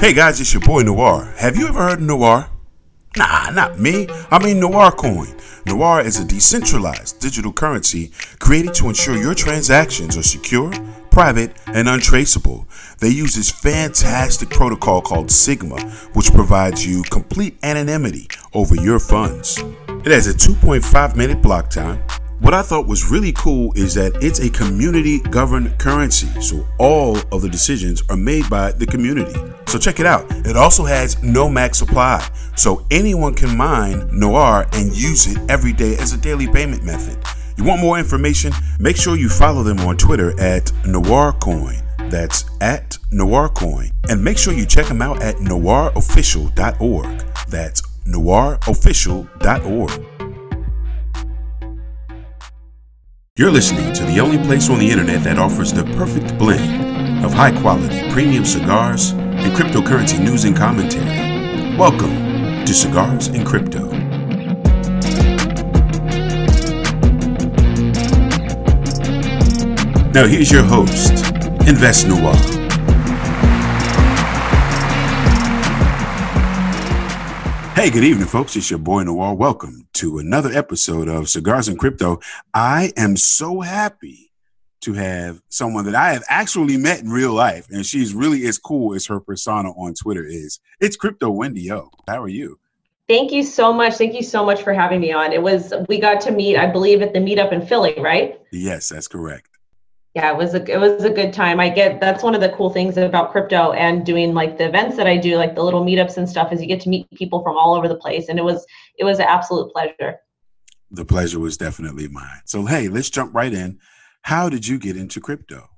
Hey guys, it's your boy Noir. Have you ever heard of Noir? Nah, not me. I mean Noir Coin. Noir is a decentralized digital currency created to ensure your transactions are secure, private, and untraceable. They use this fantastic protocol called Sigma, which provides you complete anonymity over your funds. It has a 2.5 minute block time what I thought was really cool is that it's a community governed currency, so all of the decisions are made by the community. So check it out. It also has no max supply, so anyone can mine Noir and use it every day as a daily payment method. You want more information? Make sure you follow them on Twitter at NoirCoin. That's at NoirCoin. And make sure you check them out at noirofficial.org. That's noirofficial.org. You're listening to the only place on the internet that offers the perfect blend of high quality premium cigars and cryptocurrency news and commentary. Welcome to Cigars and Crypto. Now, here's your host, Invest Noir. Hey, good evening, folks. It's your boy Noir. Welcome to another episode of Cigars and Crypto. I am so happy to have someone that I have actually met in real life, and she's really as cool as her persona on Twitter is. It's Crypto Wendy O. How are you? Thank you so much. Thank you so much for having me on. It was we got to meet, I believe, at the meetup in Philly, right? Yes, that's correct yeah it was a it was a good time. I get that's one of the cool things about crypto and doing like the events that i do like the little meetups and stuff is you get to meet people from all over the place and it was it was an absolute pleasure. The pleasure was definitely mine. So hey let's jump right in. How did you get into crypto?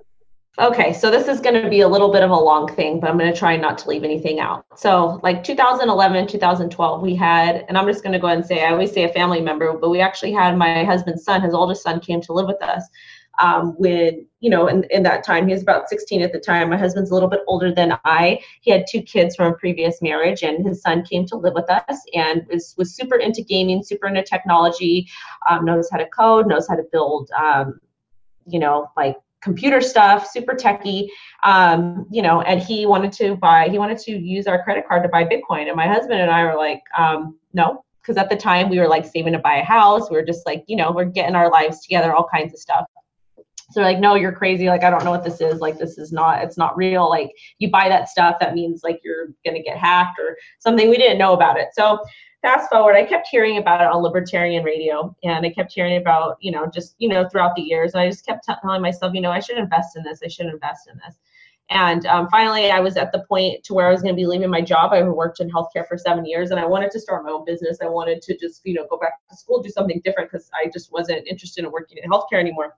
Okay, so this is going to be a little bit of a long thing, but I'm going to try not to leave anything out. So, like 2011, 2012, we had, and I'm just going to go ahead and say, I always say a family member, but we actually had my husband's son, his oldest son, came to live with us um, when you know in, in that time he was about 16 at the time. My husband's a little bit older than i. He had two kids from a previous marriage and his son came to live with us and was, was super into gaming super into technology um, knows how to code knows how to build um, you know like computer stuff super techy um, you know and he wanted to buy he wanted to use our credit card to buy bitcoin. And my husband and i were like um, no because at the time we were like saving to buy a house. We were just like you know we're getting our lives together all kinds of stuff so like, no, you're crazy. Like, I don't know what this is. Like, this is not, it's not real. Like, you buy that stuff, that means like you're to get hacked or something. We didn't know about it. So fast forward, I kept hearing about it on libertarian radio and I kept hearing about, you know, just, you know, throughout the years. And I just kept telling myself, you know, I should invest in this. I should invest in this. And um, finally, I was at the point to where I was going to be leaving my job. I worked in healthcare for seven years, and I wanted to start my own business. I wanted to just, you know, go back to school, do something different because I just wasn't interested in working in healthcare anymore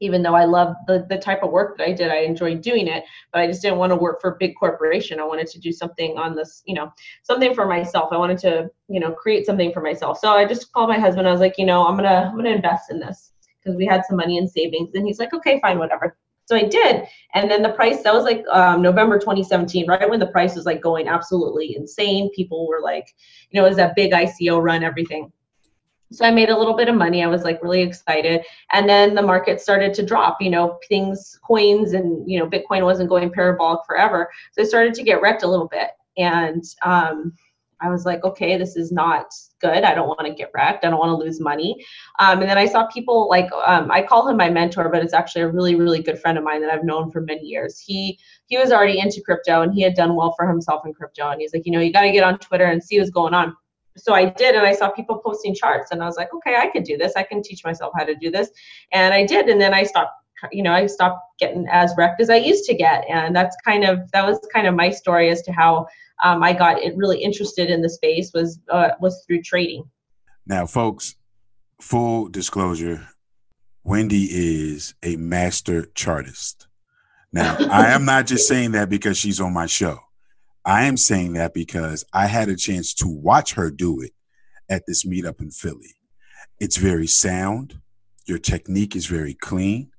even though I love the, the type of work that I did, I enjoyed doing it, but I just didn't want to work for a big corporation. I wanted to do something on this, you know, something for myself. I wanted to, you know, create something for myself. So I just called my husband. I was like, you know, I'm gonna I'm gonna invest in this because we had some money in savings. And he's like, okay, fine, whatever. So I did. And then the price, that was like um, November 2017, right when the price was like going absolutely insane. People were like, you know, it was that big ICO run, everything so i made a little bit of money. I was like really excited. And then the market started to drop you know things coins and you know bitcoin wasn't going parabolic forever. So it started to get wrecked a little bit. And um, i was like okay this is not good. I don't want to get wrecked. I don't want to lose money. Um, and then i saw people like um, i call him my mentor but it's actually a really really good friend of mine that i've known for many years. He he was already into crypto and he had done well for himself in crypto. And he's like you know you got to get on twitter and see what's going on so I did, and I saw people posting charts, and I was like, okay, I could do this. I can teach myself how to do this, and I did. And then I stopped, you know, I stopped getting as wrecked as I used to get, and that's kind of that was kind of my story as to how um, I got it really interested in the space was uh, was through trading. Now, folks, full disclosure, Wendy is a master chartist. Now, I am not just saying that because she's on my show. I am saying that because I had a chance to watch her do it at this meetup in Philly. It's very sound. Your technique is very clean.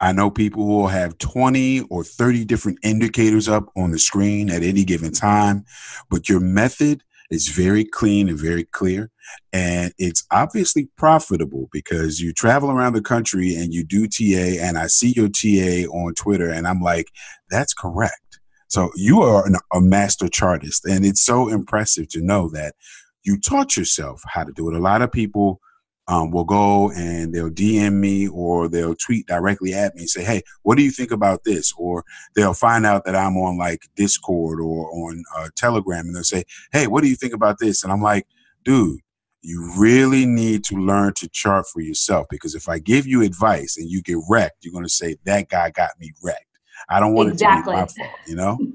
I know people who will have 20 or 30 different indicators up on the screen at any given time, but your method is very clean and very clear. And it's obviously profitable because you travel around the country and you do TA, and I see your TA on Twitter, and I'm like, that's correct. So you are an, a master chartist, and it's so impressive to know that you taught yourself how to do it. A lot of people um, will go and they'll DM me or they'll tweet directly at me and say, "Hey, what do you think about this?" Or they'll find out that I'm on like Discord or on uh, Telegram, and they'll say, "Hey, what do you think about this?" And I'm like, "Dude, you really need to learn to chart for yourself because if I give you advice and you get wrecked, you're going to say that guy got me wrecked. I don't want exactly. it to be my fault, you know."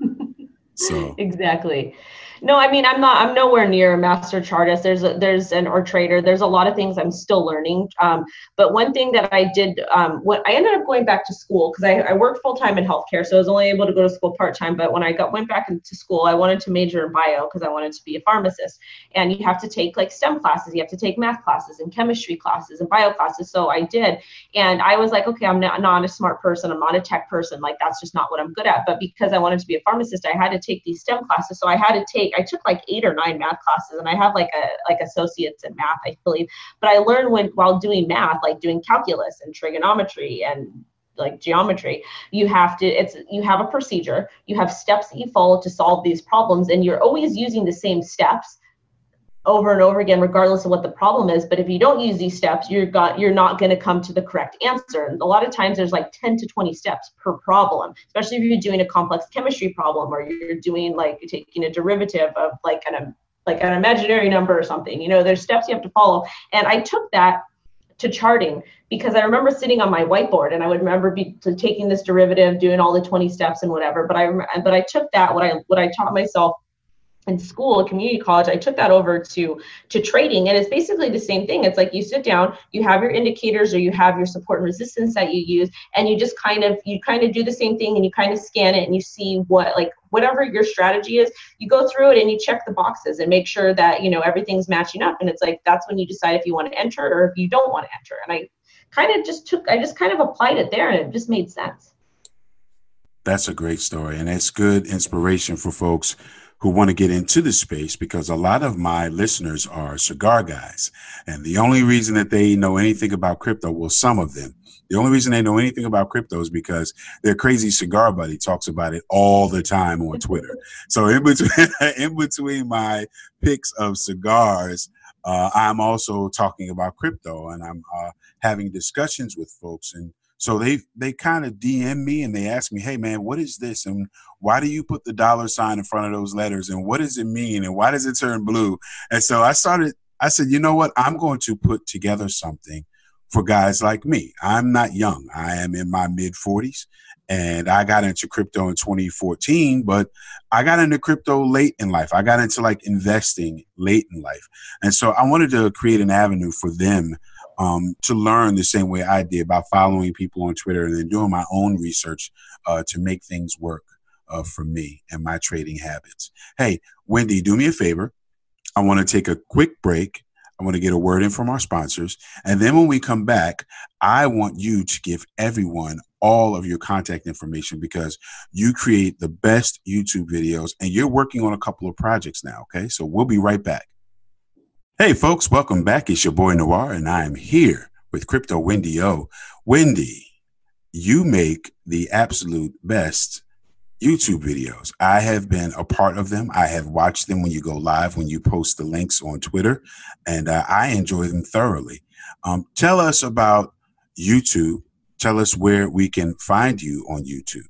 So exactly. No, I mean I'm not. I'm nowhere near a master chartist. There's a, there's an or trader. There's a lot of things I'm still learning. Um, but one thing that I did, um, what I ended up going back to school because I, I worked full time in healthcare, so I was only able to go to school part time. But when I got went back into school, I wanted to major in bio because I wanted to be a pharmacist. And you have to take like STEM classes. You have to take math classes and chemistry classes and bio classes. So I did, and I was like, okay, I'm not, not a smart person. I'm not a tech person. Like that's just not what I'm good at. But because I wanted to be a pharmacist, I had to take these STEM classes. So I had to take take I took like eight or nine math classes and I have like a like associates in math, I believe. But I learned when while doing math, like doing calculus and trigonometry and like geometry you have to it's you have a procedure you have steps that you follow to solve these problems and you're always using the same steps over and over again regardless of what the problem is. But if you don't use these steps you're got you're not going to come to the correct answer. And a lot of times there's like 10 to 20 steps per problem especially if you're doing a complex chemistry problem or you're doing like taking a derivative of like an like an imaginary number or something. You know there's steps you have to follow. And i took that to charting because I remember sitting on my whiteboard and I would remember be, taking this derivative, doing all the 20 steps and whatever. But I but I took that what I what I taught myself in school community college i took that over to to trading and it's basically the same thing. It's like you sit down you have your indicators or you have your support and resistance that you use and you just kind of you kind of do the same thing and you kind of scan it and you see what like whatever your strategy is you go through it and you check the boxes and make sure that you know everything's matching up and it's like that's when you decide if you want to enter or if you don't want to enter and i kind of just took i just kind of applied it there and it just made sense. That's a great story and it's good inspiration for folks who want to get into the space because a lot of my listeners are cigar guys. And the only reason that they know anything about crypto, well, some of them, the only reason they know anything about crypto is because their crazy cigar buddy talks about it all the time on Twitter. so in between, in between my picks of cigars, uh, I'm also talking about crypto and I'm uh, having discussions with folks and so they they kind of DM me and they ask me, "Hey man, what is this? And why do you put the dollar sign in front of those letters? And what does it mean? And why does it turn blue?" And so I started. I said, "You know what? I'm going to put together something for guys like me. I'm not young. I am in my mid 40s, and I got into crypto in 2014. But I got into crypto late in life. I got into like investing late in life, and so I wanted to create an avenue for them." Um, to learn the same way I did by following people on Twitter and then doing my own research uh, to make things work uh, for me and my trading habits. Hey, Wendy, do me a favor. I want to take a quick break. I want to get a word in from our sponsors. And then when we come back, I want you to give everyone all of your contact information because you create the best YouTube videos and you're working on a couple of projects now. Okay. So we'll be right back. Hey, folks, welcome back. It's your boy Noir, and I am here with Crypto Wendy O. Wendy, you make the absolute best YouTube videos. I have been a part of them. I have watched them when you go live, when you post the links on Twitter, and uh, I enjoy them thoroughly. Um, tell us about YouTube. Tell us where we can find you on YouTube.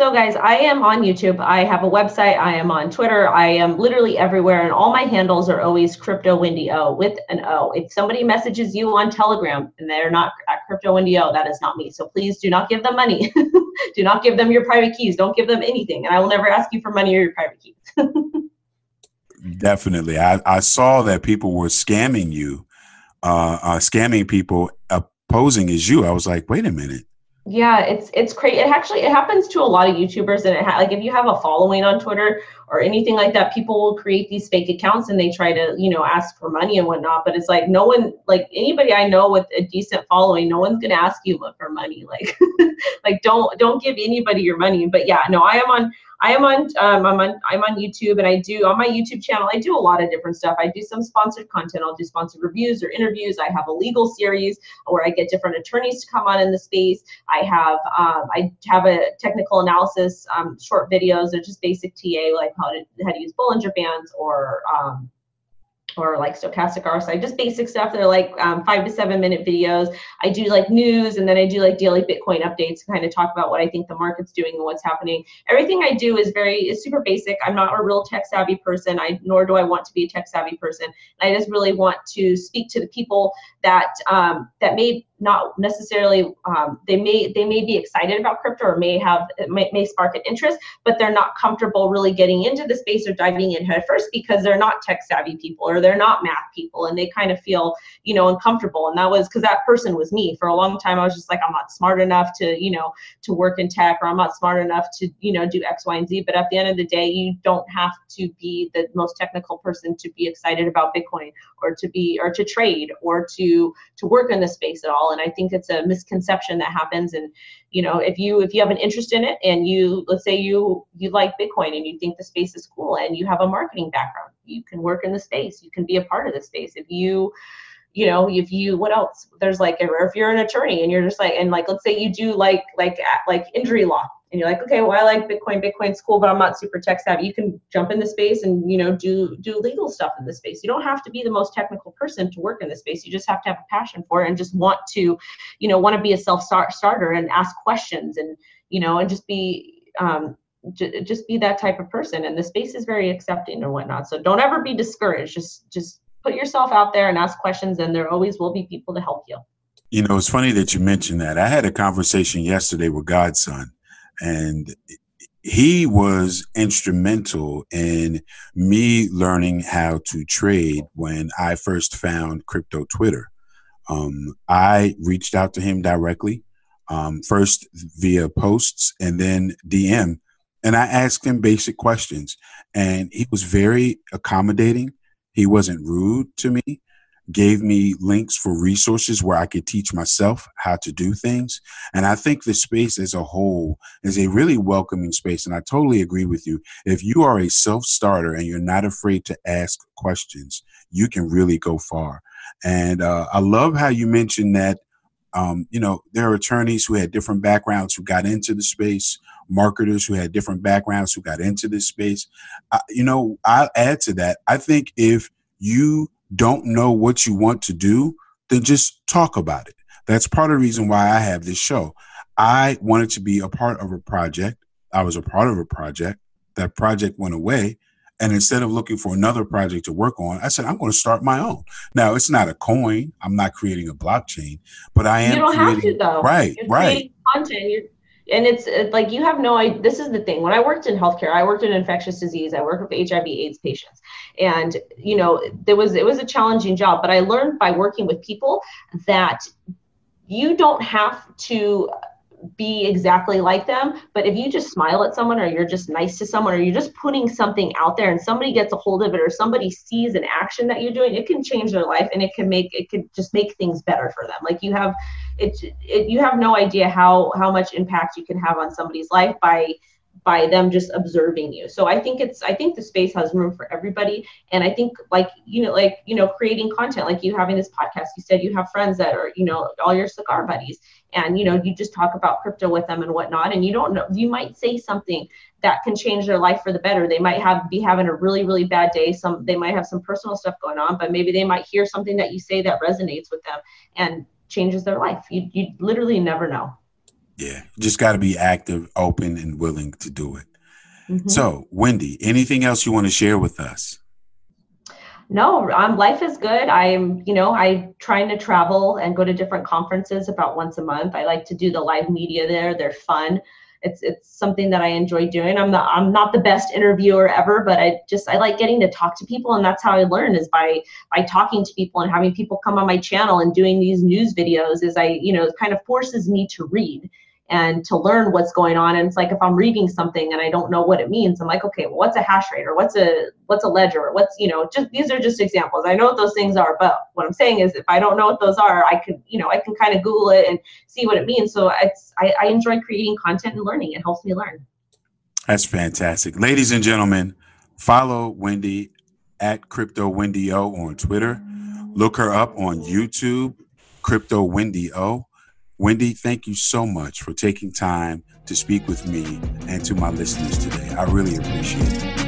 So, guys, I am on YouTube. I have a website. I am on Twitter. I am literally everywhere, and all my handles are always Crypto Wendy O with an O. If somebody messages you on Telegram and they're not at Crypto Wendy O, that is not me. So please do not give them money. do not give them your private keys. Don't give them anything, and I will never ask you for money or your private keys. Definitely, I, I saw that people were scamming you, uh, uh, scamming people, uh, posing as you. I was like, wait a minute yeah, it's it's crazy. It actually it happens to a lot of YouTubers, and it ha- like if you have a following on Twitter or anything like that, people will create these fake accounts and they try to you know ask for money and whatnot. But it's like no one, like anybody I know with a decent following, no one's gonna ask you for money. Like like don't don't give anybody your money. But yeah, no, I am on I am on, um, I'm on, I'm on YouTube and I do on my YouTube channel, I do a lot of different stuff. I do some sponsored content. I'll do sponsored reviews or interviews. I have a legal series where I get different attorneys to come on in the space. I have, um, I have a technical analysis, um, short videos. They're just basic TA, like how to, how to use Bollinger Bands or, um, or like stochastic RSI, just basic stuff. They're like um, five to seven minute videos. I do like news and then I do like daily Bitcoin updates, kind of talk about what I think the market's doing and what's happening. Everything I do is very is super basic. I'm not a real tech savvy person. I nor do I want to be a tech savvy person. I just really want to speak to the people that um, that may not necessarily um, they may they may be excited about crypto or may have it may, may spark an interest but they're not comfortable really getting into the space or diving in head first because they're not tech savvy people or they're not math people and they kind of feel you know uncomfortable. And that was because that person was me. For a long time i was just like i'm not smart enough to you know to work in tech or i'm not smart enough to you know do x y and z. But at the end of the day you don't have to be the most technical person to be excited about bitcoin or to be or to trade or to to work in the space at all and i think it's a misconception that happens. And you know if you if you have an interest in it and you let's say you you like bitcoin and you think the space is cool and you have a marketing background you can work in the space. You can be a part of the space. If you you know if you what else? There's like if you're an attorney and you're just like and like let's say you do like like like injury law and you're like, okay, well, I like Bitcoin. Bitcoin's cool, but I'm not super tech savvy. You can jump in the space and you know do do legal stuff in the space. You don't have to be the most technical person to work in the space. You just have to have a passion for it and just want to, you know, want to be a self starter and ask questions and you know and just be um, just be that type of person. And the space is very accepting and whatnot. So don't ever be discouraged. Just just put yourself out there and ask questions, and there always will be people to help you. You know, it's funny that you mentioned that. I had a conversation yesterday with Godson and he was instrumental in me learning how to trade when I first found crypto Twitter. Um, I reached out to him directly, um, first via posts and then DM, and I asked him basic questions. And he was very accommodating. He wasn't rude to me gave me links for resources where I could teach myself how to do things. And I think the space as a whole is a really welcoming space. And I totally agree with you. If you are a self starter and you're not afraid to ask questions, you can really go far. And uh, I love how you mentioned that. Um, you know, there are attorneys who had different backgrounds who got into the space, marketers who had different backgrounds who got into this space. Uh, you know, I'll add to that. I think if you don't know what you want to do, then just talk about it. That's part of the reason why I have this show. I wanted to be a part of a project. I was a part of a project. That project went away. And instead of looking for another project to work on, I said, I'm going to start my own. Now, it's not a coin. I'm not creating a blockchain, but I am. You don't creating, have to, though. Right, You're right. Content. You're and it's uh, like you have no idea this is the thing. When i worked in healthcare i worked in infectious disease i worked with hiv aids patients. And you know there was it was a challenging job but i learned by working with people that you don't have to be exactly like them. But if you just smile at someone or you're just nice to someone or you're just putting something out there and somebody gets a hold of it or somebody sees an action that you're doing, it can change their life and it can make it could just make things better for them. Like you have it, it you have no idea how how much impact you can have on somebody's life by by them just observing you. So I think it's I think the space has room for everybody. And I think like you know like you know creating content like you having this podcast. You said you have friends that are you know all your cigar buddies, and you know you just talk about crypto with them and whatnot. And you don't know you might say something that can change their life for the better. They might have be having a really really bad day. Some they might have some personal stuff going on, but maybe they might hear something that you say that resonates with them and changes their life. You you literally never know. Yeah, just got to be active, open, and willing to do it. Mm-hmm. So, Wendy, anything else you want to share with us? No, um, life is good. I'm, you know, I trying to travel and go to different conferences about once a month. I like to do the live media there. They're fun. It's it's something that I enjoy doing. I'm not I'm not the best interviewer ever, but I just I like getting to talk to people, and that's how I learn is by by talking to people and having people come on my channel and doing these news videos. Is I you know it kind of forces me to read and to learn what's going on. And it's like if I'm reading something and I don't know what it means, I'm like, okay, well, what's a hash rate or what's a what's a ledger or what's you know just these are just examples. I know what those things are, but what I'm saying is if I don't know what those are, I can you know I can kind of Google it and see what it means. So it's I, I enjoy creating content and learning. It helps me learn. That's fantastic. Ladies and gentlemen, follow Wendy at Crypto Wendy O on Twitter. Look her up on YouTube, Crypto Wendy O. Wendy, thank you so much for taking time to speak with me and to my listeners today. I really appreciate it.